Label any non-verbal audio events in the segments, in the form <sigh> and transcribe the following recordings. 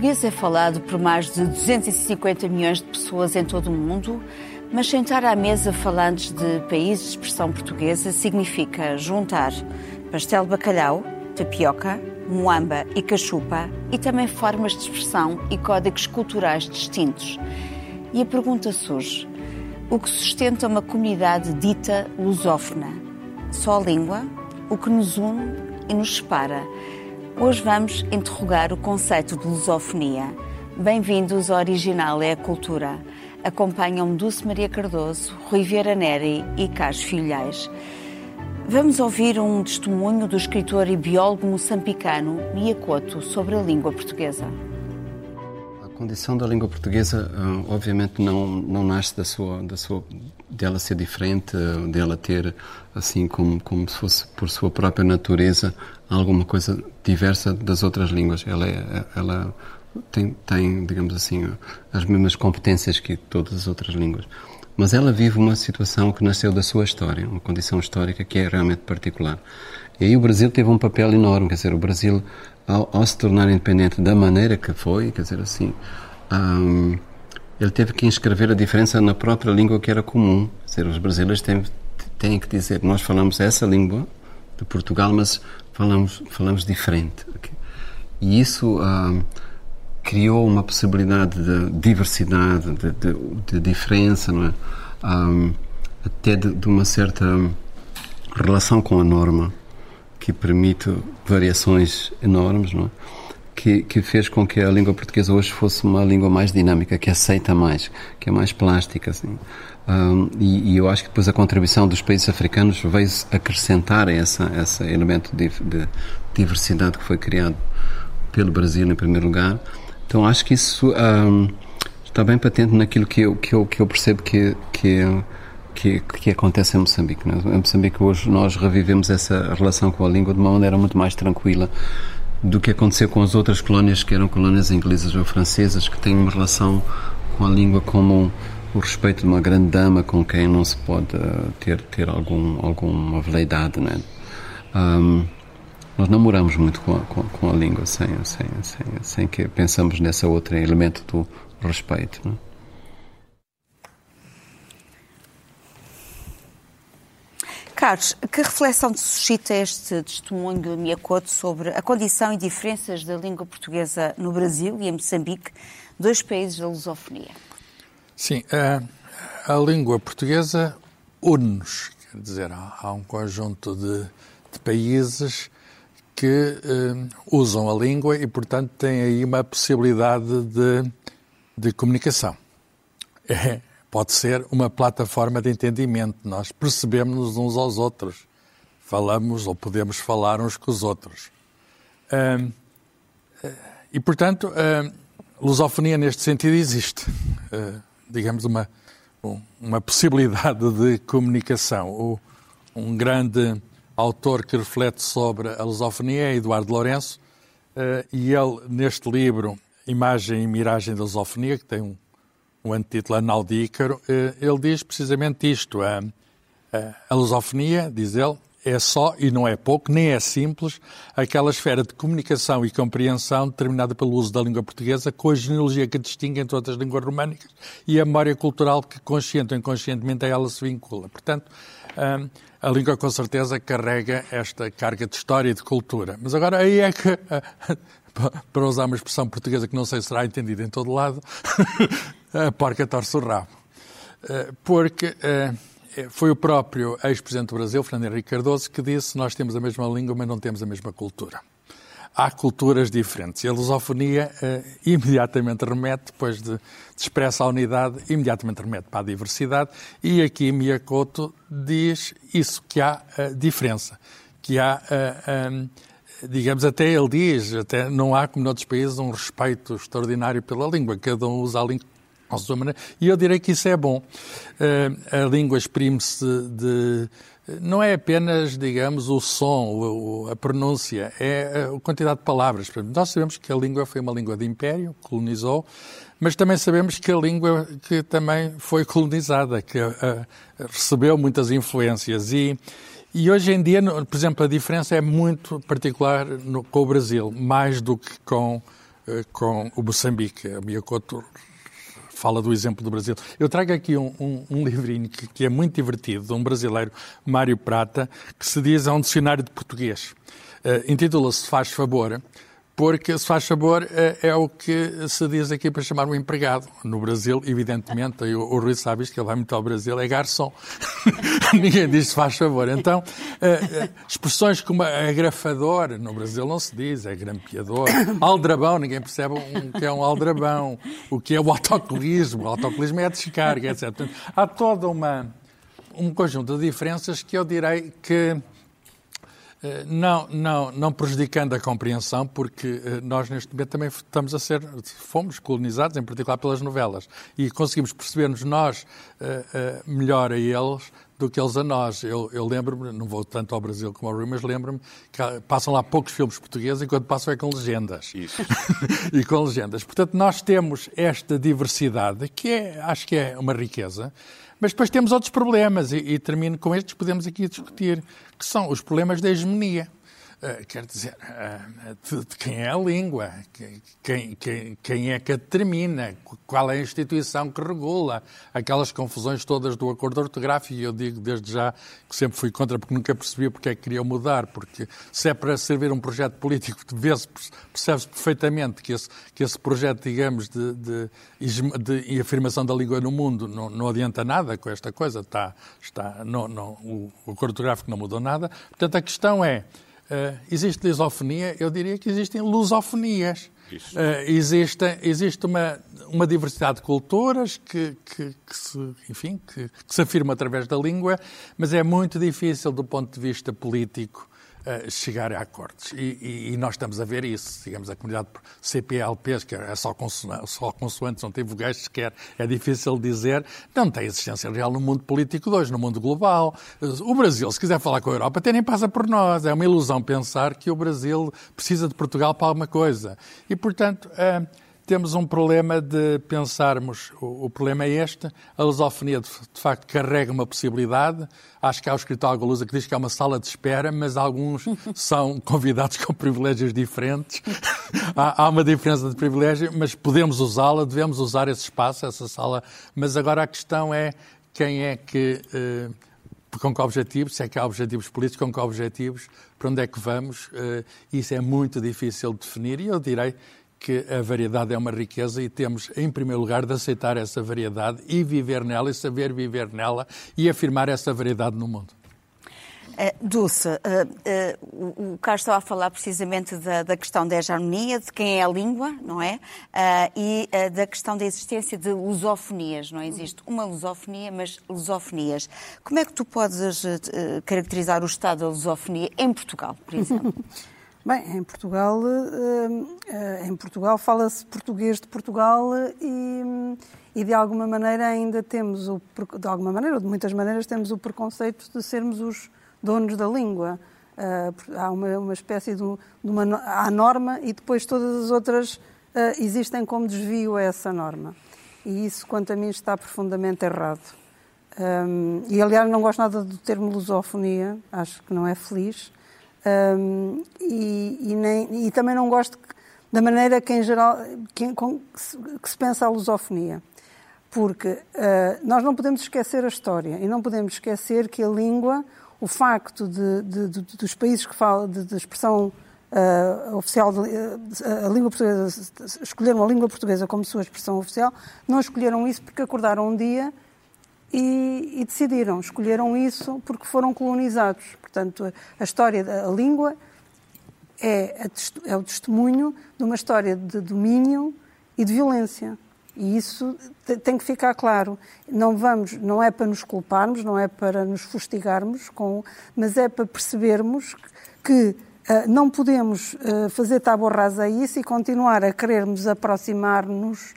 Português é falado por mais de 250 milhões de pessoas em todo o mundo, mas sentar à mesa falantes de países de expressão portuguesa significa juntar pastel de bacalhau, tapioca, moamba e cachupa e também formas de expressão e códigos culturais distintos. E a pergunta surge: o que sustenta uma comunidade dita lusófona? Só a língua? O que nos une e nos separa? Hoje vamos interrogar o conceito de lusofonia. Bem-vindos ao Original é a Cultura. Acompanham-me Dulce Maria Cardoso, Rui Vieira Neri e Carlos Filhais. Vamos ouvir um testemunho do escritor e biólogo moçambicano Miyakoto sobre a língua portuguesa. A condição da língua portuguesa, ah, obviamente, não, não nasce da sua, da sua, dela ser diferente, dela ter, assim, como, como se fosse por sua própria natureza, alguma coisa diversa das outras línguas. Ela, é, ela tem, tem, digamos assim, as mesmas competências que todas as outras línguas. Mas ela vive uma situação que nasceu da sua história, uma condição histórica que é realmente particular. E aí o Brasil teve um papel enorme, quer dizer, o Brasil, ao, ao se tornar independente da maneira que foi, quer dizer assim, um, ele teve que inscrever a diferença na própria língua que era comum. Quer dizer, os brasileiros têm, têm que dizer, nós falamos essa língua de Portugal, mas falamos, falamos diferente. Okay? E isso... Um, criou uma possibilidade de diversidade, de, de, de diferença, não é? Um, até de, de, uma certa relação com a norma que permite variações enormes, não é? Que, que, fez com que a língua portuguesa hoje fosse uma língua mais dinâmica, que aceita mais, que é mais plástica, assim. Um, e, e, eu acho que depois a contribuição dos países africanos veio acrescentar essa, esse elemento de, de diversidade que foi criado pelo Brasil em primeiro lugar então acho que isso um, está bem patente naquilo que eu, que eu, que eu percebo que, que, que, que acontece em Moçambique. Né? Em Moçambique hoje nós revivemos essa relação com a língua de uma maneira muito mais tranquila do que aconteceu com as outras colónias que eram colónias inglesas ou francesas que têm uma relação com a língua como o respeito de uma grande dama com quem não se pode uh, ter ter algum alguma veleidade, né? Um, nós namoramos muito com a, com, com a língua, sem, sem, sem, sem que pensamos nesse outro elemento do respeito. Não? É? Carlos, que reflexão te suscita este testemunho de Miyakoto sobre a condição e diferenças da língua portuguesa no Brasil e em Moçambique, dois países da lusofonia? Sim, a, a língua portuguesa une-nos, quer dizer, há, há um conjunto de, de países que uh, usam a língua e, portanto, têm aí uma possibilidade de, de comunicação. É, pode ser uma plataforma de entendimento. Nós percebemos-nos uns aos outros. Falamos ou podemos falar uns com os outros. Uh, e, portanto, uh, lusofonia neste sentido existe. Digamos, uma, uma possibilidade de comunicação. O, um grande autor que reflete sobre a lusofonia é Eduardo Lourenço, eh, e ele, neste livro, Imagem e Miragem da Lusofonia, que tem um, um antítulo Analdícaro, eh, ele diz precisamente isto. A, a, a lusofonia, diz ele, é só, e não é pouco, nem é simples, aquela esfera de comunicação e compreensão determinada pelo uso da língua portuguesa, com a genealogia que distingue entre outras línguas românicas e a memória cultural que, consciente ou inconscientemente, a ela se vincula. Portanto, a língua com certeza carrega esta carga de história e de cultura. Mas agora aí é que, <laughs> para usar uma expressão portuguesa que não sei se será entendida em todo lado, <laughs> a porca torce o rabo. Eh, porque eh, foi o próprio ex-presidente do Brasil, Fernando Henrique Cardoso, que disse nós temos a mesma língua, mas não temos a mesma cultura há culturas diferentes. E a lusofonia uh, imediatamente remete, depois de, de expressa a unidade, imediatamente remete para a diversidade. E aqui Miyakoto diz isso, que há uh, diferença, que há, uh, um, digamos, até ele diz, até não há, como noutros países, um respeito extraordinário pela língua. Cada um usa a língua à sua maneira. E eu direi que isso é bom. a língua exprime-se de não é apenas, digamos, o som, a pronúncia, é a quantidade de palavras. Nós sabemos que a língua foi uma língua de império, colonizou, mas também sabemos que a língua que também foi colonizada, que uh, recebeu muitas influências. E, e hoje em dia, por exemplo, a diferença é muito particular no, com o Brasil, mais do que com com o Moçambique. A Miyakoto fala do exemplo do Brasil. Eu trago aqui um, um, um livrinho que, que, é muito divertido, de um brasileiro, Mário Prata, que se diz é um dicionário de português. Uh, Intitula-se Faz Favor porque, se faz favor, é, é, o que se diz aqui para chamar um empregado. No Brasil, evidentemente, o, o Rui sabe isto, que ele vai muito ao Brasil, é garçom. <laughs> Ninguém diz se faz favor. Então, uh, expressões como agrafador, no Brasil não se diz, é grampeador. Aldrabão, ninguém percebe o que é um aldrabão. O que é o autocolismo. O autocolismo é a descarga, etc. Há toda uma, um conjunto de diferenças que eu direi que eh, não, não, não prejudicando a compreensão, porque eh, nós neste momento também estamos a ser, fomos colonizados, em particular pelas novelas, e conseguimos perceber-nos nós eh, melhor a eles do que eles a nós. Eu, eu lembro-me, não vou tanto ao Brasil como ao Rio, mas lembro-me que passam lá poucos filmes portugueses e quando passam é com legendas. Isso. <laughs> e com legendas. Portanto, nós temos esta diversidade, que é, acho que é uma riqueza, mas depois temos outros problemas, e, e termino com estes, podemos aqui discutir, que são os problemas da hegemonia. Uh, quer dizer, uh, de, de, quem é a língua, quem, quem, quem, é que a determina, qual é a instituição que regula, aquelas confusões todas do acordo ortográfico, e eu digo desde já que sempre fui contra, porque nunca percebi porque é que queriam mudar, porque se é para servir um projeto político, percebe-se perfeitamente que esse, que esse projeto, digamos, de, de, de, afirmação da língua no mundo não, não adianta nada com esta coisa, está, está, não, não, o acordo ortográfico não mudou nada. Portanto, a questão é, Uh, existe lisofonia? Eu diria que existem lusofonias. Uh, existe existe uma, uma diversidade de culturas que, que, que se, enfim, que, que, se afirma através da língua, mas é muito difícil do ponto de vista político uh, chegar a acordos. E, e, e, nós estamos a ver isso. Digamos, a comunidade CPLPs, que é só, só consoantes, não tem vogais sequer, é difícil dizer, não tem existência real no mundo político de hoje, no mundo global. O Brasil, se quiser falar com a Europa, até nem passa por nós. É uma ilusão pensar que o Brasil precisa de Portugal para alguma coisa. E, portanto, uh, temos um problema de pensarmos, o, o problema é este, a lusofonia de, de, facto carrega uma possibilidade, acho que há o escritório Galusa que diz que é uma sala de espera, mas alguns <laughs> são convidados com privilégios diferentes, <laughs> há, há, uma diferença de privilégio, mas podemos usá-la, devemos usar esse espaço, essa sala, mas agora a questão é quem é que... Eh, com que objetivos, se é que há objetivos políticos, com que objetivos, para onde é que vamos, uh, isso é muito difícil de definir. E eu direi que a variedade é uma riqueza e temos, em primeiro lugar, de aceitar essa variedade e viver nela e saber viver nela e afirmar essa variedade no mundo. Uh, Dulce, uh, uh, o, Carlos estava a falar precisamente da, da, questão da hegemonia, de quem é a língua, não é? e da questão da existência de lusofonias. Não existe uma lusofonia, mas lusofonias. Como é que tu podes caracterizar o estado da lusofonia em Portugal, por exemplo? <laughs> Bem, em Portugal, eh, eh, em Portugal fala-se português de Portugal e, e de alguma maneira ainda temos o de alguma maneira ou de muitas maneiras temos o preconceito de sermos os donos da língua. Eh, há uma, uma espécie de, de uma há norma e depois todas as outras existem como desvio a essa norma. E isso, quanto a mim, está profundamente errado. Um, e aliás, não gosto nada do termo lusofonia, acho que não é feliz. Um, e, e, nem, e, também não gosto da maneira que, em geral, que, com, que se pensa a lusofonia. Porque uh, nós não podemos esquecer a história e não podemos esquecer que a língua, o facto de, de, de dos países que falam de, de expressão uh, oficial, de, a língua portuguesa, escolheram a língua portuguesa como sua expressão oficial, não escolheram isso porque acordaram um dia e, e decidiram, escolheram isso porque foram colonizados. Portanto, a história da língua é, é o testemunho de uma história de domínio e de violência. E isso tem que ficar claro. Não vamos, não é para nos culparmos, não é para nos fustigarmos, com, mas é para percebermos que, uh, não podemos uh, fazer tábua rasa a isso e continuar a querermos aproximar-nos.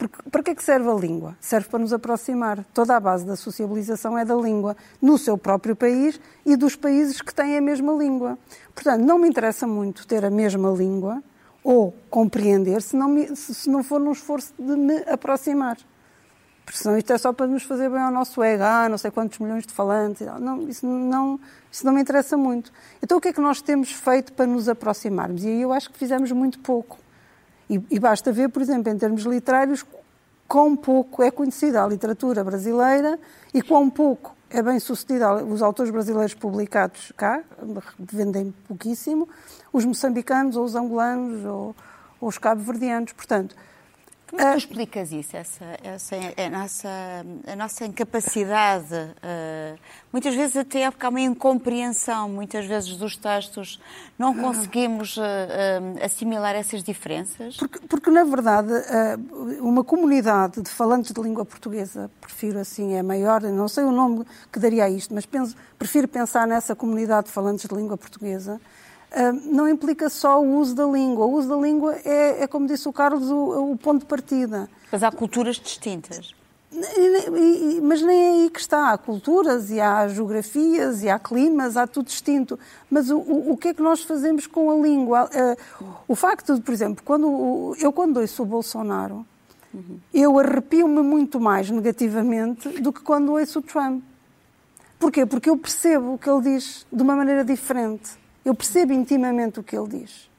Porque, para que é que serve a língua? Serve para nos aproximar. Toda a base da socialização é da língua, no seu próprio país e dos países que têm a mesma língua. Portanto, não me interessa muito ter a mesma língua ou compreender se não, me, se não for num esforço de me aproximar. Porque senão isto é só para nos fazer bem ao nosso ego, ah, não sei quantos milhões de falantes. Não, isso, não, isso não me interessa muito. Então o que é que nós temos feito para nos aproximarmos? E aí eu acho que fizemos muito pouco. E, e basta ver, por exemplo, em termos literários, quão pouco é conhecida a literatura brasileira e quão pouco é bem sucedida. Os autores brasileiros publicados cá vendem pouquíssimo, os moçambicanos ou os angolanos ou, ou os cabo-verdianos. Portanto, como é que tu explicas isso, essa, essa, a, nossa, a nossa incapacidade? Uh, muitas vezes até há uma incompreensão, muitas vezes dos textos, não conseguimos uh, uh, assimilar essas diferenças? Porque, porque na verdade, uma comunidade de falantes de língua portuguesa, prefiro assim, é maior, não sei o nome que daria a isto, mas penso, prefiro pensar nessa comunidade de falantes de língua portuguesa, não implica só o uso da língua. O uso da língua é, é como disse o Carlos, o, o, ponto de partida. Mas há culturas distintas. Mas nem é aí que está. Há culturas e há geografias e há climas, há tudo distinto. Mas o, o, o que é que nós fazemos com a língua? O facto de, por exemplo, quando, eu quando ouço o Bolsonaro, uhum. eu arrepio-me muito mais negativamente do que quando ouço o Trump. Porquê? Porque eu percebo o que ele diz de uma maneira diferente. Eu percebo intimamente o que ele diz.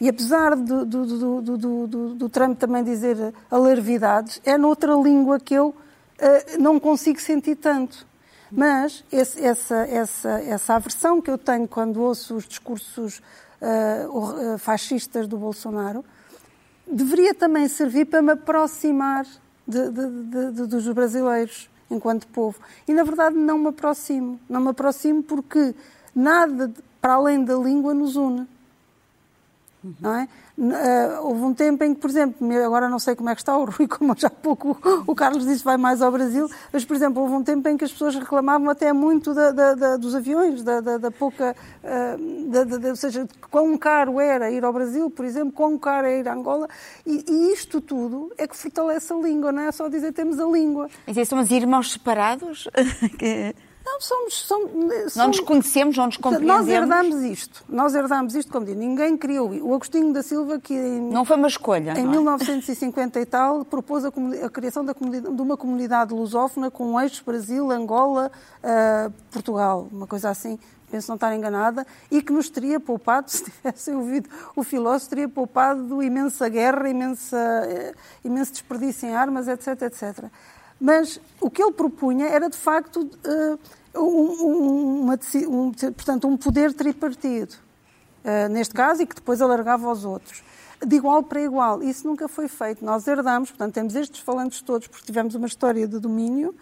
E apesar do, do, do, do Trump também dizer alarvidades, é noutra língua que eu uh, não consigo sentir tanto. Mas esse, essa, essa, essa aversão que eu tenho quando ouço os discursos uh, fascistas do Bolsonaro deveria também servir para me aproximar de, de, de, dos brasileiros enquanto povo. E na verdade não me aproximo. Não me aproximo porque nada para além da língua nos une. Uhum. Não é? Uh, houve um tempo em que, por exemplo, agora não sei como é que está o Rui, <laughs> como já há pouco o Carlos disse vai mais ao Brasil, mas, por exemplo, houve um tempo em que as pessoas reclamavam até muito da, da, da, dos aviões, da, pouca. Uh, ou seja, quão caro era ir ao Brasil, por exemplo, quão caro é ir a Angola, e, e, isto tudo é que fortalece a língua, não é só dizer temos a língua. Mas isso são os irmãos separados? <laughs> Não, somos, somos, somos, Não nos conhecemos, não nos compreendemos. Nós herdamos isto. Nós herdamos isto, como digo, ninguém criou. O Agostinho da Silva, que em, não foi uma escolha. Em 1950 é? e tal, propôs a, a criação da de uma comunidade lusófona com um eixo Brasil, Angola, uh, Portugal, uma coisa assim penso não estar enganada, e que nos teria poupado, <laughs> se tivessem ouvido o filósofo, teria poupado imensa guerra, imensa, eh, imenso desperdício em armas, etc, etc. Mas o que ele propunha era, de facto, uh, um, uma, um, portanto, um poder tripartido, uh, neste caso, e que depois alargava aos outros. De igual para igual. Isso nunca foi feito. Nós herdamos, portanto, temos estes falantes todos porque tivemos uma história de domínio,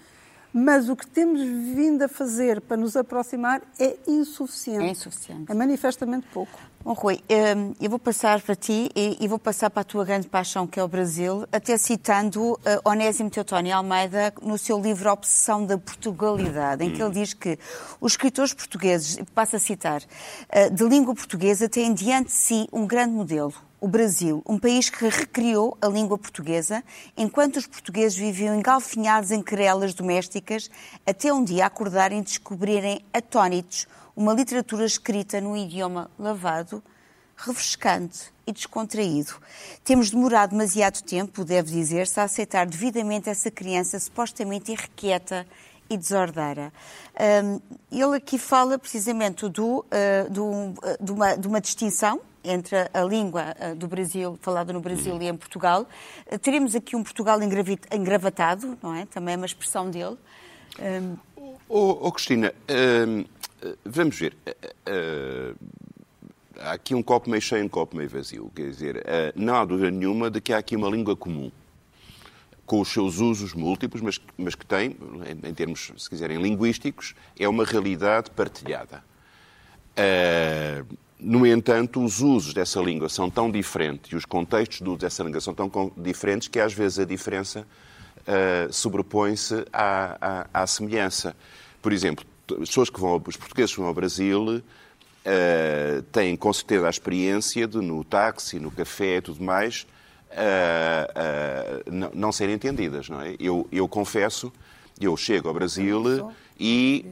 mas o que temos vindo a fazer para nos aproximar é insuficiente. É insuficiente. É manifestamente pouco. Bom, Rui, hum, eu vou passar para ti e vou passar para a tua grande paixão, que é o Brasil, até citando uh, Onésimo Teotónio Almeida no seu livro Obsessão da Portugalidade, em que ele diz que os escritores portugueses, passo a citar, uh, de língua portuguesa têm diante de si um grande modelo, o Brasil, um país que recriou a língua portuguesa, enquanto os portugueses viviam engalfinhados em querelas domésticas, até um dia acordarem e descobrirem atónitos uma literatura escrita num idioma lavado, refrescante e descontraído. Temos demorado demasiado tempo, deve dizer-se, a aceitar devidamente essa criança supostamente irrequieta e desordeira. Um, ele aqui fala precisamente do, uh, do, uh, de, uma, de, uma, distinção entre a língua uh, do Brasil, falada no Brasil e em Portugal. teremos aqui um Portugal engravatado, não é? Também é uma expressão dele. Um... Oh, oh, Cristina, hum, eh, vamos ver. Eh, eh, há aqui um copo meio cheio e um copo meio vazio. Quer dizer, não há dúvida nenhuma de que há aqui uma língua comum, com os seus usos múltiplos, mas, mas que tem, em, termos, se quiserem, linguísticos, é uma realidade partilhada. No entanto, os usos dessa língua são tão diferentes e os contextos do uso dessa língua são tão diferentes que às vezes a diferença sobrepõe-se à, à, à semelhança. Por exemplo, as pessoas que vão, os portugueses que vão ao Brasil uh, têm com certeza a experiência de no táxi, no café e tudo mais uh, uh, não, não, serem entendidas, não é? Eu, eu confesso, eu chego ao Brasil e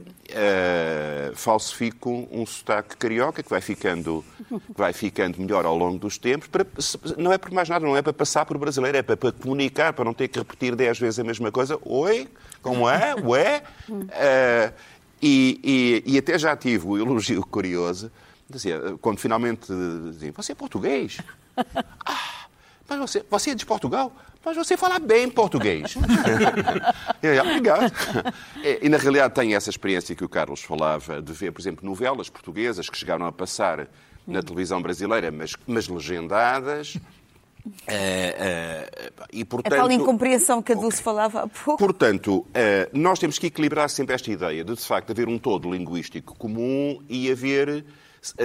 falsifico um sotaque carioca que vai ficando que <laughs> vai ficando melhor ao longo dos tempos. Para, não é por mais nada, não é para passar por brasileiro, é para, para comunicar, para não ter que repetir dez vezes a mesma coisa. Oi, como é? <laughs> Ué? Uh, e, e, e, até já tive o elogio curioso, dizia, quando finalmente diziam, você é português? <laughs> ah, Mas você, você é de Portugal? Mas você fala bem português. <laughs> é, obrigado. É, e na realidade tem essa experiência que o Carlos falava de ver, por exemplo, novelas portuguesas que chegaram a passar na televisão brasileira, mas, mas legendadas. É, é, e, portanto, a tal incompreensão que a Dulce okay. falava há pouco. Portanto, é, nós temos que equilibrar sempre esta ideia de, de facto, haver um todo linguístico comum e haver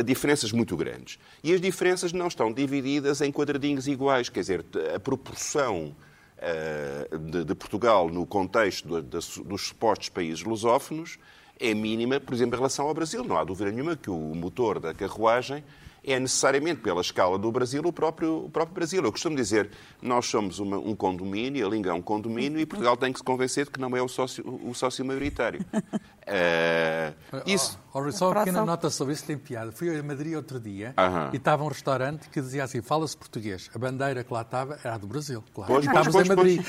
diferenças muito grandes. E as diferenças não estão divididas em quadradinhos iguais, quer dizer, a proporção uh, de, de, Portugal no contexto de, dos supostos países lusófonos é mínima, por exemplo, em relação ao Brasil. Não há dúvida nenhuma que o motor da carruagem é necessariamente, pela escala do Brasil, o próprio, o próprio Brasil. Eu costumo dizer, nós somos uma, um condomínio, a língua é um condomínio e Portugal tem que se convencer de que não é o sócio, o sócio maioritário. <laughs> Uh, isso... Oh, oh, só uma pequena nota sobre isso, tem piada. Fui a Madrid outro dia uh -huh. e estava um restaurante que dizia assim, fala-se português. A bandeira que lá estava era a do Brasil, claro. Pois, e estávamos pois, em Madrid.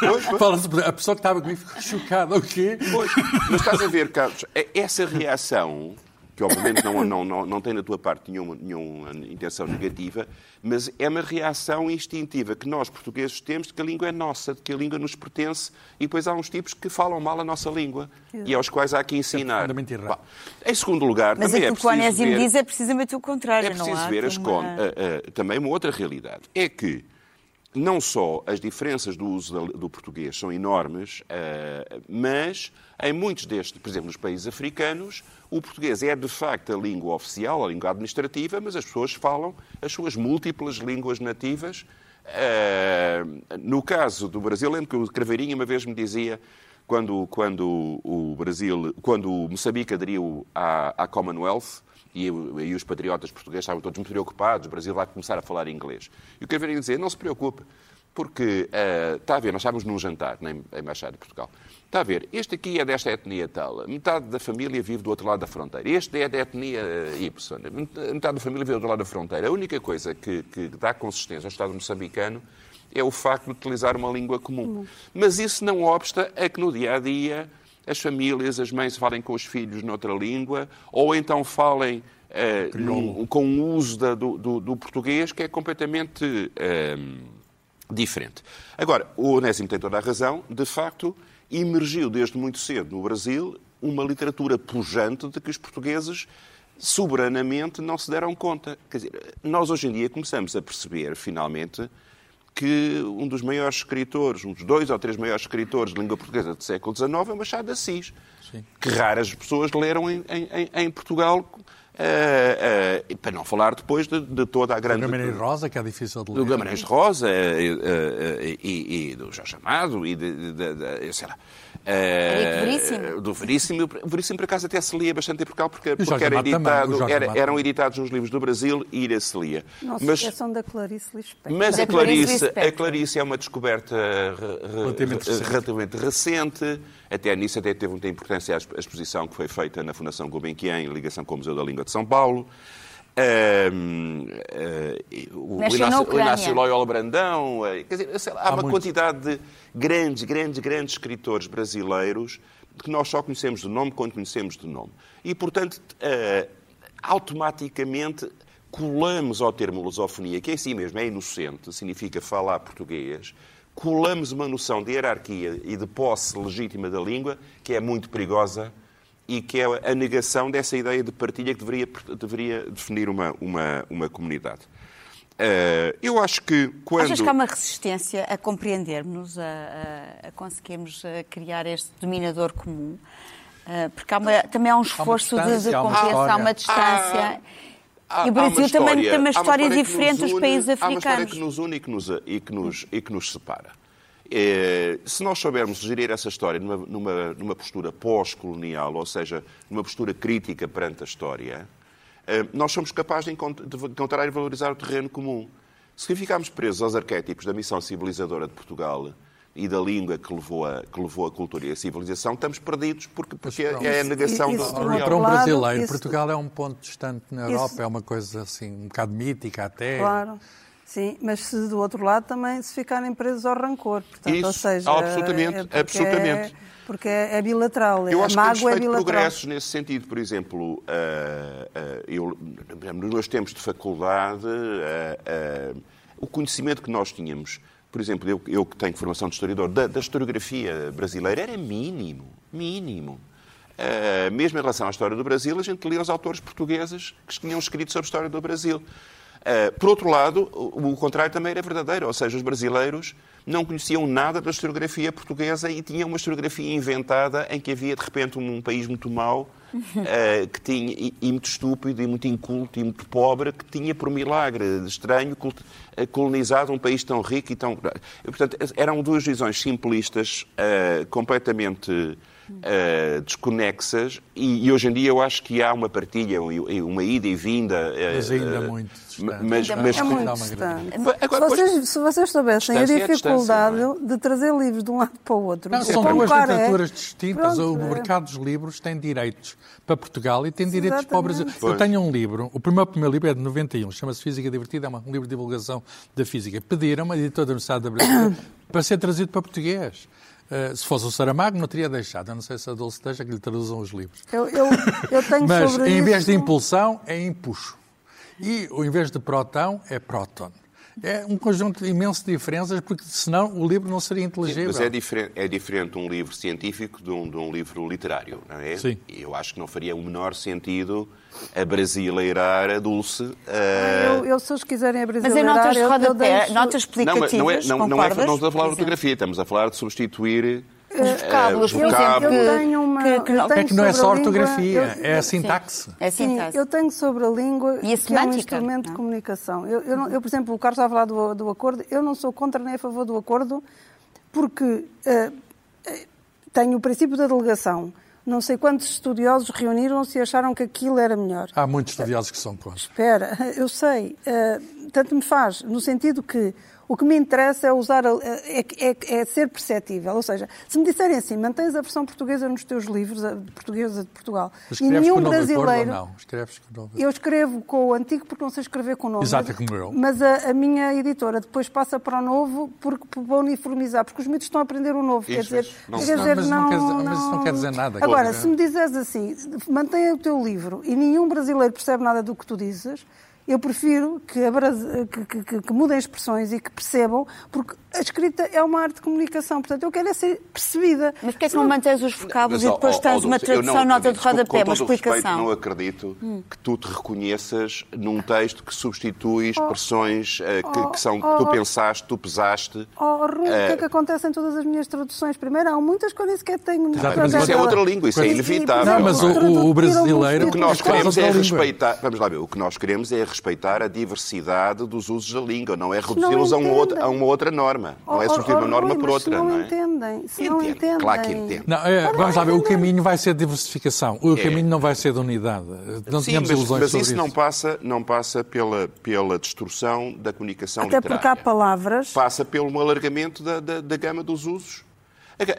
Pois, pois. <laughs> a pessoa que estava comigo ficou chocada, o quê? Pois, mas estás a ver, Carlos, é, essa reação que obviamente não, não, não, não tem na tua parte nenhuma, nenhuma intenção negativa, mas é uma reação instintiva que nós, portugueses, temos de que a língua é nossa, de que a língua nos pertence, e depois há uns tipos que falam mal a nossa língua, e aos quais há que ensinar. É em segundo lugar, mas também é preciso ver... Mas o diz é precisamente o contrário, É preciso não ver as uma... uh, uh, também uma outra realidade. É que não só as diferenças do uso do português são enormes, uh, mas em muitos destes, por exemplo, nos países africanos, o português é de facto a língua oficial, a língua administrativa, mas as pessoas falam as suas múltiplas línguas nativas. Uh, no caso do Brasil, lembro que o Craveirinho uma vez me dizia quando, quando o Brasil, quando o Moçambique aderiu à, à Commonwealth, e, e, os patriotas portugueses estavam todos muito preocupados, o Brasil vai começar a falar inglês. E o que eu dizer, não se preocupe, porque, uh, está a ver, nós estávamos num jantar na Embaixada de Portugal, está a ver, este aqui é desta etnia tal, metade da família vive do outro lado da fronteira, este é da etnia eh, Y, metade da família vive do outro lado da fronteira. A única coisa que, que dá consistência ao Estado moçambicano é o facto de utilizar uma língua comum. Mas isso não obsta a que no dia-a-dia as famílias, as mães falem com os filhos noutra língua, ou então falem uh, num, com o uso da, do, do, do, português, que é completamente uh, diferente. Agora, o Onésimo tem toda a razão, de facto, emergiu desde muito cedo no Brasil uma literatura pujante de que os portugueses soberanamente não se deram conta. Quer dizer, nós hoje em dia começamos a perceber, finalmente, que um dos maiores escritores, um dos dois ou três maiores escritores de língua portuguesa do século XIX é Machado de Assis, Sim. que raras pessoas leram em, em, em Portugal. Uh, uh, para não falar depois de, de toda a grande... Do Gamarães Rosa, que é difícil de ler. Do Gamarães Rosa uh, e, e, do Jorge Amado e de, de, de, sei lá, Uh, Veríssimo. Do Veríssimo. O Veríssimo, por acaso, até se lia bastante em Portugal, porque, porque era editado, era, eram editados nos livros do Brasil e ainda se lia. Não se mas, esqueçam da Clarice Lispector. Mas a Clarice, a Clarice é uma descoberta relativamente, relativamente recente. Até nisso até teve muita importância a exposição que foi feita na Fundação Gulbenkian, em ligação com o Museu da Língua de São Paulo. Um, uh, o, Inácio, o Inácio Loyola Brandão, uh, quer dizer, lá, há, há, uma quantidade de grandes, grandes, grandes escritores brasileiros que nós só conhecemos de nome quando conhecemos de nome. E, portanto, uh, automaticamente colamos ao termo lusofonia, que é assim mesmo, é inocente, significa falar português, colamos uma noção de hierarquia e de posse legítima da língua que é muito perigosa e que é a negação dessa ideia de partilha que deveria, deveria definir uma, uma, uma comunidade. Uh, eu acho que quando... Achas que há uma resistência a compreendermos, a, a, a conseguirmos a criar este dominador comum? Uh, porque há uma, também há um esforço há de, de compreensão, há uma distância. Há, e o Brasil história, também tem uma história, uma história diferente dos países africanos. Há uma história que nos une e que nos, e que nos, e que nos separa. É, se nós soubermos gerir essa história numa, numa, numa postura pós-colonial, ou seja, numa postura crítica perante a história, nós somos capazes de encontrar e valorizar o terreno comum. Se ficarmos presos aos arquétipos da missão civilizadora de Portugal e da língua que levou a, que levou a cultura e a civilização, estamos perdidos porque, porque é a negação isso, do Para um brasileiro, Portugal é um ponto distante na Europa, isso... é uma coisa assim, um bocado mítica até. Claro. Sim, mas se do outro lado também se ficarem presos ao rancor. Portanto, Isso, ou seja, absolutamente, é absolutamente. É, porque é, é, bilateral. Eu acho a que temos é feito progressos nesse sentido. Por exemplo, uh, uh, eu, nos meus tempos de faculdade, uh, o conhecimento que nós tínhamos, por exemplo, eu, eu que tenho formação de historiador, da, da historiografia brasileira era mínimo, mínimo. Uh, mesmo em relação à história do Brasil, a gente lia os autores portugueses que tinham escrito sobre a história do Brasil. Uh, por outro lado, o, contrário também era verdadeiro, ou seja, os brasileiros não conheciam nada da historiografia portuguesa e tinham uma historiografia inventada em que havia, de repente, um, um país muito mau, uh, <laughs> que tinha, e, e, muito estúpido, e muito inculto, e muito pobre, que tinha, por milagre estranho, colonizado um país tão rico e tão... E, portanto, eram duas visões simplistas, completamente uh, desconexas e, e, hoje em dia eu acho que há uma partilha, uma ida e vinda. Uh, mas ainda uh, muito distante. Mas, mas, é muito distante. Agora, se, vocês, se vocês soubessem a dificuldade é? de trazer livros de um lado para o outro... Não, são duas é. literaturas é, distintas. Pronto, o mercado dos livros tem direitos para Portugal e tem direitos Exatamente. para o Brasil. Pois. Eu tenho um livro, o primeiro, primeiro livro é de 91, chama-se Física Divertida, é um livro de divulgação da física. Pediram uma editora da Universidade da Brasil para ser trazido para português. Uh, se fosse o Saramago, não teria deixado. Eu não sei se a Dulce deixa que lhe traduzam os livros. Eu, eu, eu tenho Mas em vez isso... de impulsão, é empuxo. E em vez de protão, é próton. É um conjunto imenso de diferenças, porque senão o livro não seria inteligível. Sim, mas é diferente, é diferente um livro científico de um, de um livro literário, não é? Sim. Eu acho que não faria o menor sentido a brasileirar a Dulce. Ah, eu, eu, se eles quiserem a brasileirar... Mas em notas de rodapé, deixo... notas explicativas, não, não, é, não, não, é, não estamos a falar de ortografia, estamos a falar de substituir vocábulos, por exemplo. Eu tenho uma. Que, que, é que não é só ortografia, língua, é a sintaxe. É sintaxe. Sim, eu tenho sobre a língua e a que é um instrumento não? de comunicação. Eu, eu, eu, por exemplo, o Carlos estava a falar do, do acordo, eu não sou contra nem a favor do acordo, porque uh, tenho o princípio da delegação. Não sei quantos estudiosos reuniram-se e acharam que aquilo era melhor. Há muitos estudiosos que são contra. Espera, <laughs> eu sei. Uh, tanto me faz, no sentido que o que me interessa é usar, é, é, é, ser perceptível. Ou seja, se me disserem assim, mantens a versão portuguesa nos teus livros, a portuguesa de Portugal, e nenhum brasileiro. não? Escreves com o novo Eu escrevo com o antigo porque não sei escrever com o novo. Exato, mas, como eu. Mas a, a, minha editora depois passa para o novo porque, para uniformizar, porque os miúdos estão a aprender o novo. Isso, quer dizer, não, quer dizer, mas, não, não, mas isso não quer dizer nada. Agora, se me dizes assim, mantém o teu livro e nenhum brasileiro percebe nada do que tu dizes eu prefiro que, que, que, que, mudem expressões e que percebam, porque a escrita é uma arte de comunicação, portanto eu quero é ser percebida. Mas porquê é que não mantens os vocábulos e depois tens uma tradução, nota de rodapé, uma explicação? Respeito, não acredito hum. que tu te reconheças num texto que substitui oh. expressões uh, que, que, são, oh, que tu pensaste, tu pesaste. Oh, Rui, uh, o que é que acontece em todas as minhas traduções? Primeiro, há muitas que eu nem sequer tenho. Mas isso é outra língua, isso é inevitável. Não, mas o, brasileiro... O que nós queremos é respeitar... Vamos lá ver, o que nós queremos é respeitar a diversidade dos usos da língua, não é reduzi-los a, uma outra, a uma outra norma. Não é substituir uma norma por outra. não, não é? entendem. Se não entendem. Claro que entendem. É, vamos lá ver, o caminho vai ser de diversificação. O é. caminho não vai ser de unidade. Não Sim, tínhamos mas, ilusões mas sobre isso, isso. não passa, não passa pela, pela destruição da comunicação Até literária. porque há palavras... Passa pelo alargamento da, da, da gama dos usos.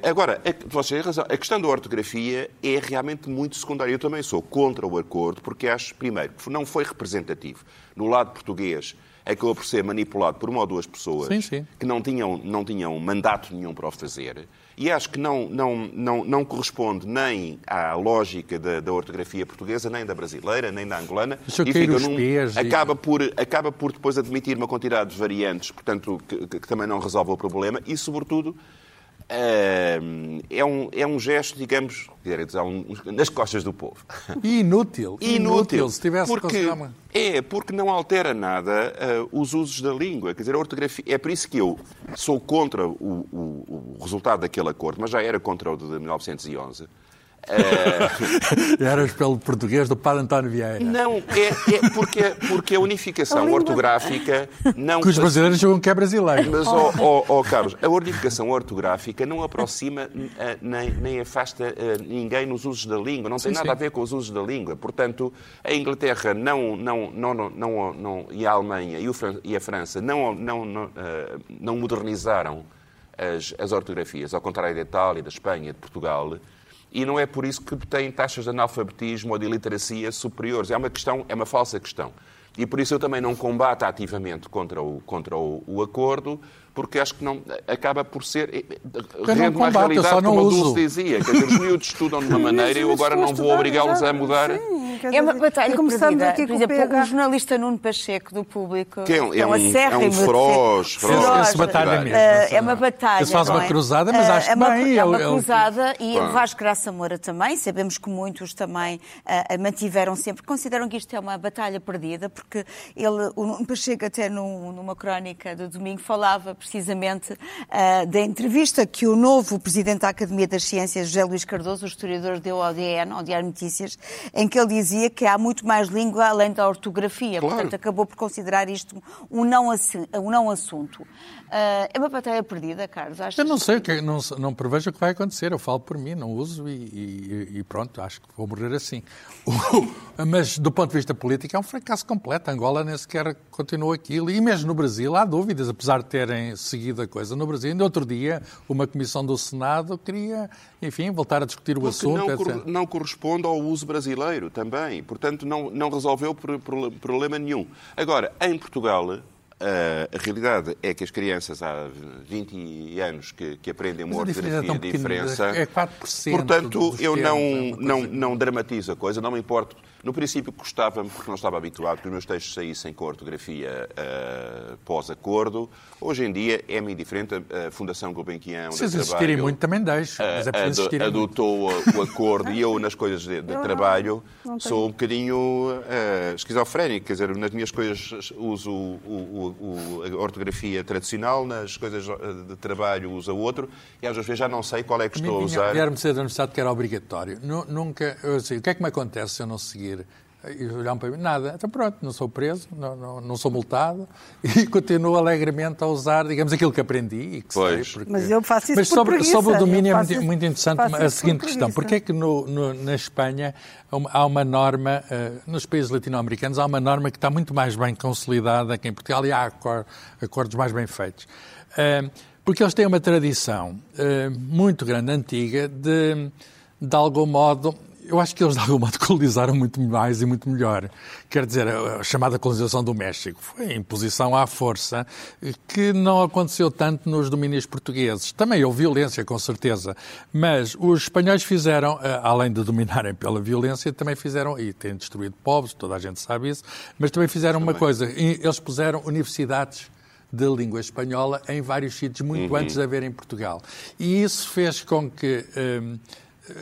Agora, você tem razão, a questão da ortografia é realmente muito secundária. Eu também sou contra o acordo, porque acho, primeiro, que não foi representativo. No lado português, acabou por ser manipulado por uma ou duas pessoas sim, sim. que não tinham, não tinham mandato nenhum para o fazer. E acho que não, não, não, não corresponde nem à lógica da, da ortografia portuguesa, nem da brasileira, nem da angolana. E fica num, acaba, por, acaba por depois admitir uma quantidade de variantes, portanto, que, que, que também não resolve o problema e, sobretudo, é um, é um gesto, digamos, nas costas do povo. Inútil. <laughs> Inútil. Inútil se tivesse porque, É, porque não altera nada uh, os usos da língua. Quer dizer, a ortografia. É por isso que eu sou contra o, o, o resultado daquele acordo, mas já era contra o de 1911. É... <laughs> Eras pelo português do Padre António Vieira. Não, é, é porque, porque a unificação a ortográfica não. Que os brasileiros jogam que é brasileiro. Mas, oh, oh, oh, Carlos, a unificação ortográfica não aproxima uh, nem, nem afasta uh, ninguém nos usos da língua, não tem sim, nada sim. a ver com os usos da língua. Portanto, a Inglaterra não, não, não, não, não, não e a Alemanha e, o, e a França não, não, não, uh, não modernizaram as, as ortografias, ao contrário da Itália, da Espanha, de Portugal e não é por isso que têm taxas de analfabetismo ou de iliteracia superiores. É uma questão, é uma falsa questão. E por isso eu também não combato ativamente contra o, contra o, o acordo, porque acho que não acaba por ser não rende uma eu realidade só não como a. Dulce dizia, quer dizer, os miúdos estudam de uma maneira e eu agora não vou obrigá-los a mudar. Sim, É uma batalha perdida. aqui Por com o exemplo, o jornalista Nuno Pacheco do Público, Que é um- é um é um defesa- feroz, feroz. Esse batalha mesmo. Eh, é uma batalha. Esse faz uma é? cruzada, mas Eh, acho é uma, bem, É uma ele- ele- cruzada e o Vasco Graça Moura também. Sabemos que muitos também eh, mantiveram sempre, consideram que isto é uma batalha perdida, porque ele, o Nuno Pacheco, até num- numa crónica do domingo, falava precisamente eh, da entrevista que o novo presidente da Academia das Ciências, José Luís Cardoso, o historiador, deu ao DN, ao Diário Notícias, em que ele dizia que há muito mais língua além da ortografia. Claro. Portanto, acabou por considerar isto um não, um não assunto. Ah, é uma batalha perdida, Carlos? Achas Eu não sei, o que, é- não, não prevejo o que vai acontecer. Eu falo por mim, não uso e, e- e pronto, acho que vou morrer assim. Mas do ponto de vista político é um fracasso completo. Angola nem sequer continuou aquilo. E mesmo no Brasil há dúvidas, apesar de terem seguido a coisa. No Brasil, ainda outro dia, uma comissão do Senado queria, enfim, voltar a discutir o Porque assunto. não, cor- não corresponde ao uso brasileiro também. Portanto, não, não resolveu pro- pro- problema nenhum. Agora, em Portugal, a realidade é que as crianças há 20 anos que, que aprendem uma é ortografia pequenina, diferença. é 4% Portanto, dos eu não, é não, não dramatizo a coisa, não me importo. No princípio, gostava-me, porque não estava habituado que os meus textos saíssem com a ortografia eh, pós-acordo. Hoje em dia é-me indiferente. A a Fundação Gulbenkian, Se trabalho, muito, também deixo. Mas é preciso muito. adotou o acordo e eu nas coisas de, de não- trabalho não tenho. sou um bocadinho eh, esquizofrénico, quer dizer, nas minhas coisas uso o- o- a ortografia tradicional, nas coisas eh, de trabalho uso a outro e às vezes já não sei qual é que estou a usar. Vieram-me ser da universidade que era obrigatório. Nu- Nunca, eu assim, o que é que me acontece se eu não seguir? E olham para mim, nada. Então pronto, não sou preso, não, não, não sou multado <laughs> e continuo alegremente a usar, digamos, aquilo que aprendi e que Pois. sei. Porque... Mas eu faço isso Mas sobre, preguiça. sobre o domínio é isso- muito interessante a por seguinte questão. Porquê é que no, no- na Espanha há uma- norma, eh, nos países latino-americanos, há uma norma que está muito mais bem consolidada que em Portugal e há acor- acordos mais bem feitos. Eh, porque eles têm uma tradição eh, muito grande, antiga, de, de algum modo. Eu acho que eles, de algum modo, <laughs> colonizaram muito mais e muito melhor. Quer dizer, a chamada colonização do México foi a imposição à força que não aconteceu tanto nos domínios portugueses. Também houve violência, com certeza. Mas os espanhóis fizeram, eh, além de dominarem pela violência, também fizeram, e têm destruído povos, toda a gente sabe isso, mas também fizeram uma coisa. Eles puseram universidades de língua espanhola em vários sítios, muito antes de haver em Portugal. E isso fez com que hum,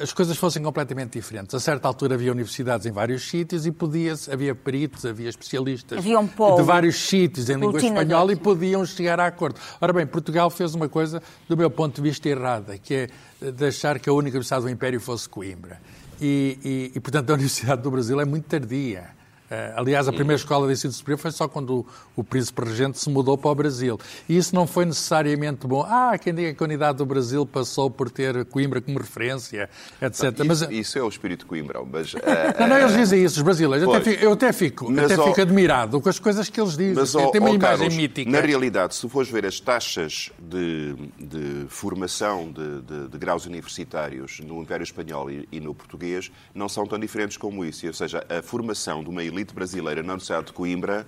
as coisas fossem completamente diferentes. A certa altura havia universidades em vários sítios e podia-se, havia peritos, havia especialistas Havia um polo. de vários sítios em língua espanhola e podiam chegar a acordo. Ora bem, Portugal fez uma coisa, do meu ponto de vista, errada, que é deixar que a única universidade do Império fosse Coimbra. E, e, e, portanto, a Universidade do Brasil é muito tardia. Eh, aliás, a primeira escola de ensino superior foi só quando o, o príncipe regente se mudou para o Brasil. E isso não foi necessariamente bom. Ah, quem diga que a unidade do Brasil passou por ter Coimbra como referência, etc. Isso, Mas, isso é o espírito de Coimbra, mas <laughs> eh, não, não, eles dizem isso, os brasileiros. Eu até Pois. fico, eu até fico, até fico admirado com as coisas que eles dizem. Mas, Tem ó, uma imagem Carlos, mítica. Na realidade, se fores ver as taxas de, de formação de, de- de graus universitários no Império Espanhol e, e no português, não são tão diferentes como isso. Ou seja, a formação de uma elite brasileira na Universidade de Coimbra.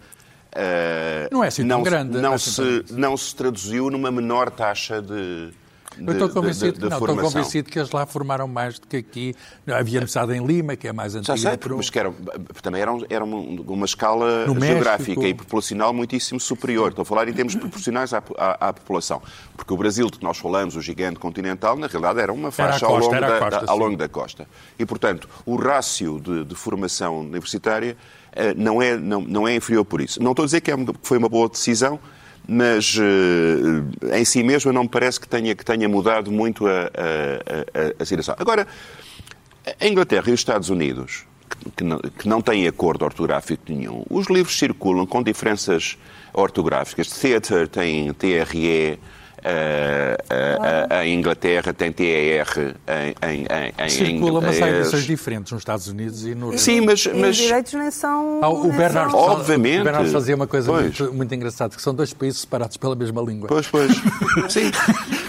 eh, Não é assim não, grande, não Não, é assim se, não se traduziu numa menor taxa de. de Eu estou de- convencido, de- que de não, estou convencido que eles lá formaram mais do que aqui. Havia universidade em Lima, que é mais antiga. Já sei, por- mas que eram, também eram, eram uma escala No geográfica México. e populacional muitíssimo superior. Estou a falar em termos proporcionais à, à- à população. Porque o Brasil, de que nós falamos, o gigante continental, na realidade era uma Era faixa ao, costa, longo era a da, costa, da- ao longo da costa. E, portanto, o rácio de, de formação universitária não é, não, não é inferior por isso. Não estou a dizer que, é que foi uma boa decisão, mas eh, em si mesmo não me parece que tenha, que tenha mudado muito a, a- a- a situação. Agora, a Inglaterra e os Estados Unidos, que- que não, que não têm acordo ortográfico nenhum, os livros circulam com diferenças ortográficas. Theatre tem TRE, eh, a, a Inglaterra tem TER em, em, em, em Circula, mas há edições diferentes nos Estados Unidos e no Sim, mas, E os mas direitos nem são. Ah, o Bernard, são- Obviamente. o Bernard fazia uma coisa muito, muito engraçada, que são dois países separados pela mesma língua. Pois, pois. <laughs> Sim.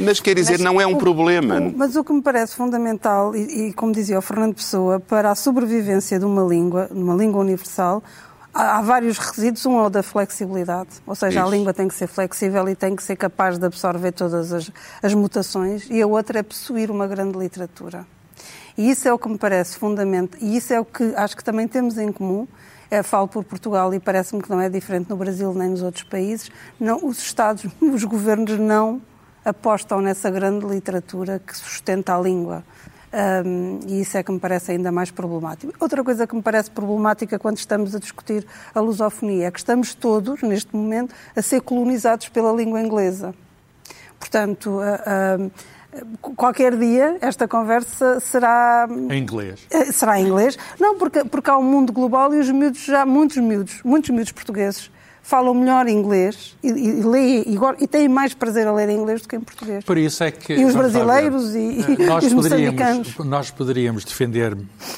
Mas quer dizer, não é um o- problema. o- Mas o que me parece fundamental, e, e como dizia o Fernando Pessoa, para a sobrevivência de uma língua, de uma língua universal, há vários requisitos. Um é o da flexibilidade, ou seja, Isso. a língua tem que ser flexível e tem que ser capaz de absorver todas as, as mutações. E a outra é possuir uma grande literatura. E isso é o que me parece fundamental, e isso é o que acho que também temos em comum. É, falo por Portugal e parece-me que não é diferente no Brasil nem nos outros países. Não, os Estados, os governos não apostam nessa grande literatura que sustenta a língua. Um, e isso é que me parece ainda mais problemático. Outra coisa que me parece problemática quando estamos a discutir a lusofonia é que estamos todos, neste momento, a ser colonizados pela língua inglesa. Portanto, uh, uh, qualquer dia esta conversa será. Em inglês. Uh, será em inglês. Não, porque, porque há um mundo global e os miúdos, já muitos miúdos, muitos miúdos portugueses falam melhor inglês e, e, leem, e, e, têm mais prazer a ler em inglês do que em português. Por isso é que... E os brasileiros e, eh, nós os moçambicanos. Nós poderíamos defender,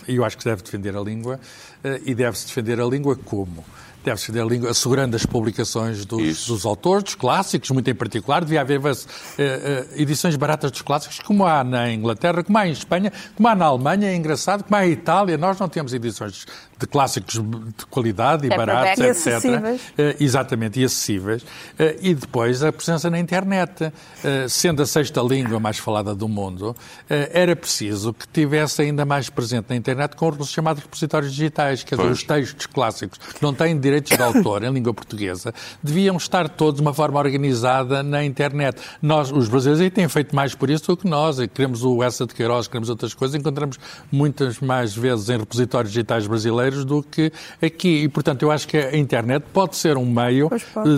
e eu acho que deve defender a língua, eh, e deve-se defender a língua como? Deve-se defender a língua assegurando as publicações dos, dos, autores, dos clássicos, muito em particular. Devia haver uh, uh, edições baratas dos clássicos, como há na Inglaterra, como há em Espanha, como há na Alemanha, é engraçado, como há em Itália. Nós não temos edições de clássicos de qualidade e é baratos, e etc. Acessíveis. Uh, exatamente, e acessíveis. E depois a presença na internet. Sendo a sexta língua mais falada do mundo, era preciso que tivesse ainda mais presente na internet com os chamados repositórios digitais, quer dizer, os textos clássicos não têm direitos de autor em língua portuguesa, deviam estar todos de uma forma organizada na internet. Nós, os brasileiros, aí têm feito mais por isso do que nós. Queremos o Essa de Queiroz, queremos outras coisas, encontramos muitas mais vezes em repositórios digitais brasileiros do que aqui. E, portanto, eu acho que a internet pode ser um meio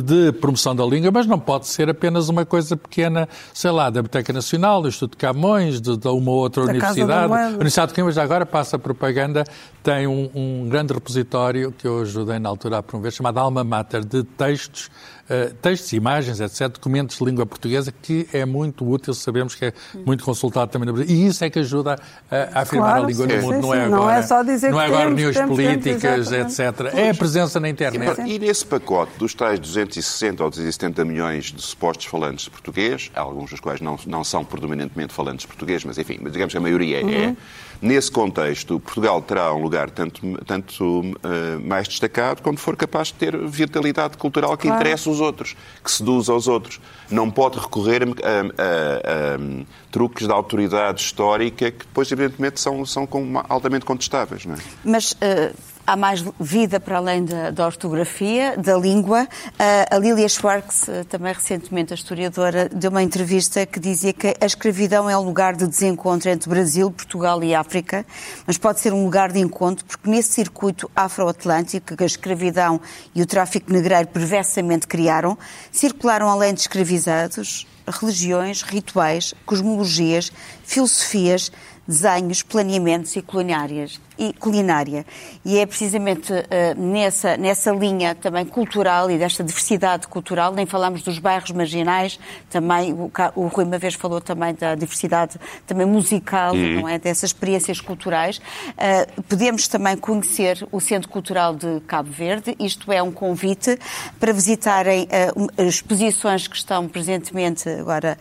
de promoção da língua, mas não pode ser apenas uma coisa pequena, sei lá, da Biblioteca Nacional, do Instituto de Camões, de, de uma outra da universidade. A Universidade de Coimbra, já agora passa a propaganda, tem um, um grande repositório que eu ajudei na altura a promover, chamado Alma Mater, de textos uh, textos, imagens, etc., documentos de língua portuguesa, que é muito útil, sabemos que é muito consultado também no Brasil, e isso é que ajuda a, a afirmar claro, a língua sim, no mundo, sim, não é agora. Não é só dizer não é agora reuniões políticas, etc. É a presença na internet. E, e nesse pacote dos tais 260 ou 270 milhões de supostos falantes de português, alguns dos quais não, não são predominantemente falantes de português, mas enfim, digamos que a maioria é, uhum. é Nesse contexto, Portugal terá um lugar tanto, tanto uh, mais destacado quando for capaz de ter vitalidade cultural que claro. interessa os outros, que seduz aos outros. Não pode recorrer a, a, a, a truques da autoridade histórica que depois, evidentemente, são, são altamente contestáveis. Não é? Mas. Uh há mais vida para além da, da ortografia, da língua. Uh, a Lilia Schwartz, uh, também recentemente a historiadora, deu uma entrevista que dizia que a escravidão é um lugar de desencontro entre Brasil, Portugal e África, mas pode ser um lugar de encontro porque nesse circuito afro-atlântico que a escravidão e o tráfico negreiro perversamente criaram, circularam além de escravizados religiões, rituais, cosmologias, filosofias, desenhos, planeamentos e culinárias e culinária. E é precisamente uh, nessa, nessa linha também cultural e desta diversidade cultural, nem falamos dos bairros marginais, também o, o Rui uma vez falou também da diversidade também musical, uhum. não é? Dessas experiências culturais. Uh, podemos também conhecer o Centro Cultural de Cabo Verde, isto é um convite para visitarem uh, exposições que estão presentemente agora,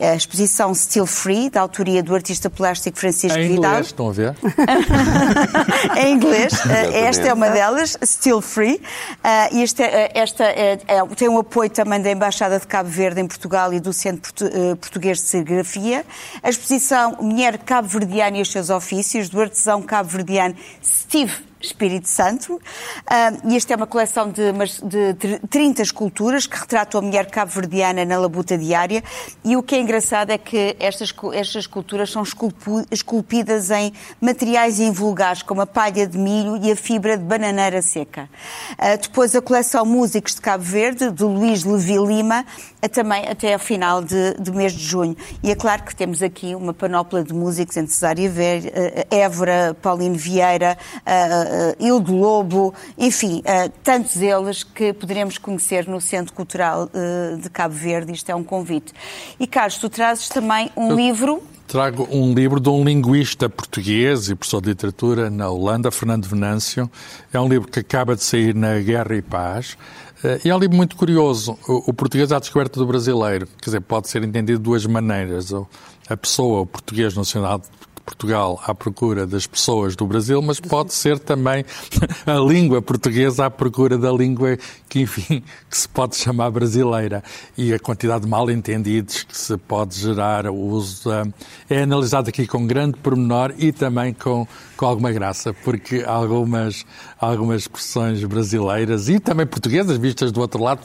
a exposição Still Free, da autoria do artista plástico Francisco em Vidal. Inglês, estão a ver? <laughs> <laughs> em inglês. Eh, esta é uma delas, Still Free. Uh, este, uh, esta é, é, tem um apoio também da Embaixada de Cabo Verde em Portugal e do Centro Portu Português de Serigrafia. A exposição Mulher Cabo-Verdiana e os seus ofícios, do artesão cabo-verdiano Steve Espírito Santo. E esta é uma coleção de, de 30 esculturas que retratam a mulher cabo-verdiana na labuta diária. E o que é engraçado é que estas, estas esculturas são esculpidas em materiais invulgares, como a palha de milho e a fibra de bananeira seca. Uh, depois a coleção Músicos de Cabo Verde, de Luís Levi Lima, uh, também até ao final de, de, mês de junho. E é claro que temos aqui uma panóplia de músicos entre Cesária Évora, Paulino Vieira, uh, Hildo Lobo, enfim, uh, tantos eles que poderemos conhecer no Centro Cultural uh, de Cabo Verde. Isto é um convite. E, Carlos, tu trazes também um Eu... livro trago um livro de um linguista português e professor de literatura na Holanda, Fernando Venâncio. É um livro que acaba de sair na Guerra e Paz. E é um livro muito curioso. O português à descoberta do brasileiro. Quer dizer, pode ser entendido de duas maneiras. A pessoa, o português nacional Portugal à procura das pessoas do Brasil, mas pode ser também <laughs> a língua portuguesa à procura da língua que, enfim, que se pode chamar brasileira. E a quantidade de mal-entendidos que se pode gerar, o uso é analisado aqui com grande pormenor e também com, com alguma graça, porque algumas, algumas expressões brasileiras e também portuguesas, vistas do outro lado,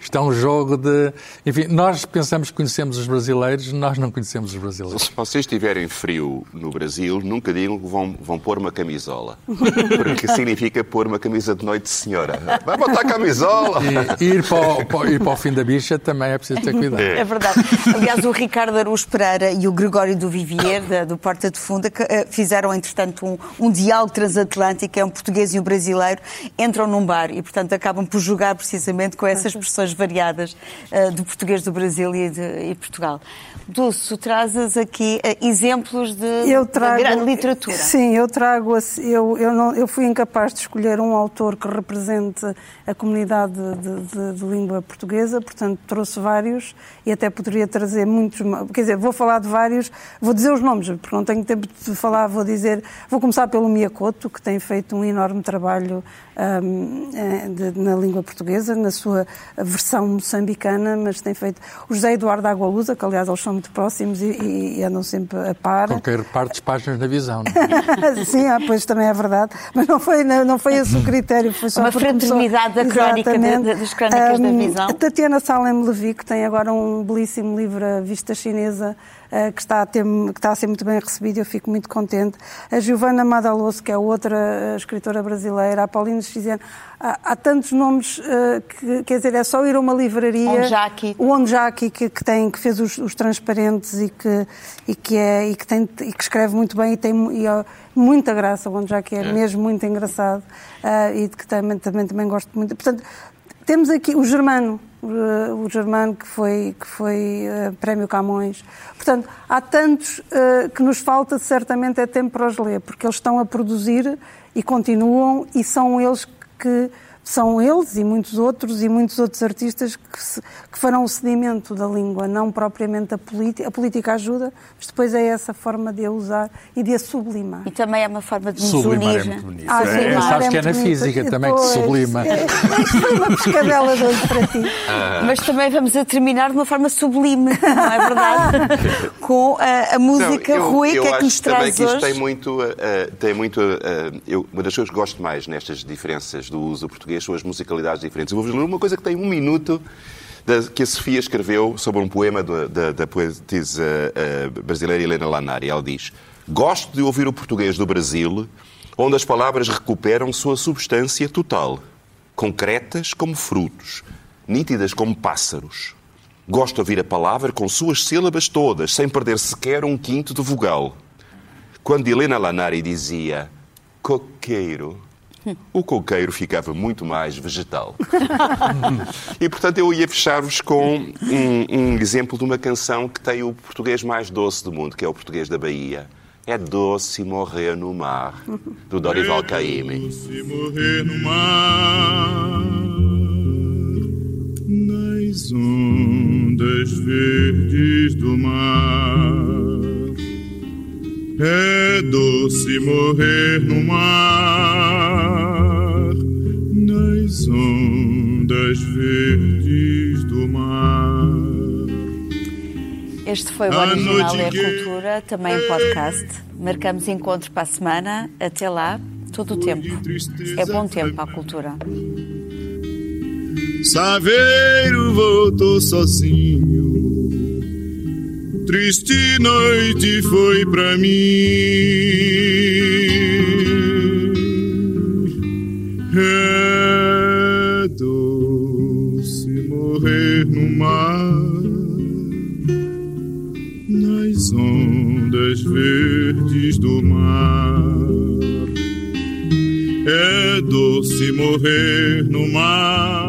isto é um jogo de... Enfim, nós pensamos que conhecemos os brasileiros, nós não conhecemos os brasileiros. Se vocês tiverem frio no Brasil, nunca digam que vão, vão pôr uma camisola. Porque significa pôr uma camisa de noite de senhora. Vai botar a camisola! E ir para, o, para, ir para o fim da bicha também é preciso ter cuidado. É, é verdade. Aliás, o Ricardo Aruz Pereira e o Gregório do Vivier, da, do Porta de Funda, que, uh, fizeram, entretanto, um, um diálogo transatlântico, é um português e um brasileiro, entram num bar e, portanto, acabam por jogar precisamente com essas expressões variadas uh, do português do Brasil e de e Portugal. Dulce, trazes aqui uh, exemplos de, eu trago, de grande literatura. Sim, eu trago. Eu, eu, não, eu fui incapaz de escolher um autor que represente a comunidade de, de, de, língua portuguesa, portanto trouxe vários e até poderia trazer muitos. Quer dizer, vou falar de vários, vou dizer os nomes, porque não tenho tempo de falar, vou dizer. Vou começar pelo Miyakoto, que tem feito um enorme trabalho um, eh, de, na língua portuguesa, na sua versão moçambicana, mas tem feito. O José Eduardo Agualusa, que aliás eles são muito próximos e, e, e andam sempre a par. Qualquer parte páginas na visão, não é? <laughs> Sim, ah, pois também é verdade. Mas não foi, não, não foi esse o critério, foi só Uma fraternidade da crónica, de, das crónicas um, da visão. A Tatiana Salem Levi, que tem agora um belíssimo livro, A Vista Chinesa, que, está a ter, que está a ser muito bem recebido, eu fico muito contente. A Giovanna Madaloso, que é outra uh, escritora brasileira, a Paulina Xiziano. Há, há, tantos nomes, uh, que, quer dizer, é só ir a uma livraria. O Onjaki. O Onjaki, que, que, tem, que fez os, os, transparentes e que, e que, é, e que, tem, e que escreve muito bem e tem e, muita graça, o Onjaki é, é, mesmo muito engraçado uh, e de que também, também, também gosto muito. Portanto, temos aqui o Germano, o Germano que foi, que foi uh, Prémio Camões. Portanto, há tantos uh, que nos falta certamente é tempo para os ler, porque eles estão a produzir e continuam e são eles que são eles e muitos outros e muitos outros artistas que, se, que farão o sedimento da língua, não propriamente a política. A política ajuda, mas depois é essa forma de a usar e de a sublimar. E também é uma forma de nos sublimar unir. é muito bonito. Ah, é, é, sabes é que é na bonito. física também pois, que se sublima. É, foi uma pescadela de hoje para ti. Ah. Mas também vamos a terminar de uma forma sublime, não é verdade? <laughs> Com a, a música não, eu, Rui, que é que nos traz que hoje. Tem muito, uh, tem muito uh, eu, uma das coisas que gosto mais nestas diferenças do uso português são as musicalidades diferentes. Eu vou-vos ler uma coisa que tem um minuto que a Sofia escreveu sobre um poema da, da, poetisa uh, brasileira Helena Lanari. Ela diz: Gosto de ouvir o português do Brasil, onde as palavras recuperam sua substância total, concretas como frutos, nítidas como pássaros. Gosto de ouvir a palavra com suas sílabas todas, sem perder sequer um quinto de vogal. Quando Helena Lanari dizia coqueiro, o coqueiro ficava muito mais vegetal. <laughs> e, portanto, eu ia fechar-vos com um, um, exemplo de uma canção que tem o português mais doce do mundo, que é o português da Bahia. É doce morrer no mar, do Dorival Caymmi. É doce morrer no mar, nas ondas verdes do mar. É doce morrer no mar, verdes do mar. Este foi o Original é a Cultura, também em podcast. Marcamos encontro para a semana. Até lá, todo o tempo. É bom tempo para a cultura. Saveiro voltou sozinho triste noite foi pra mim. É verdes do mar. É doce morrer no mar,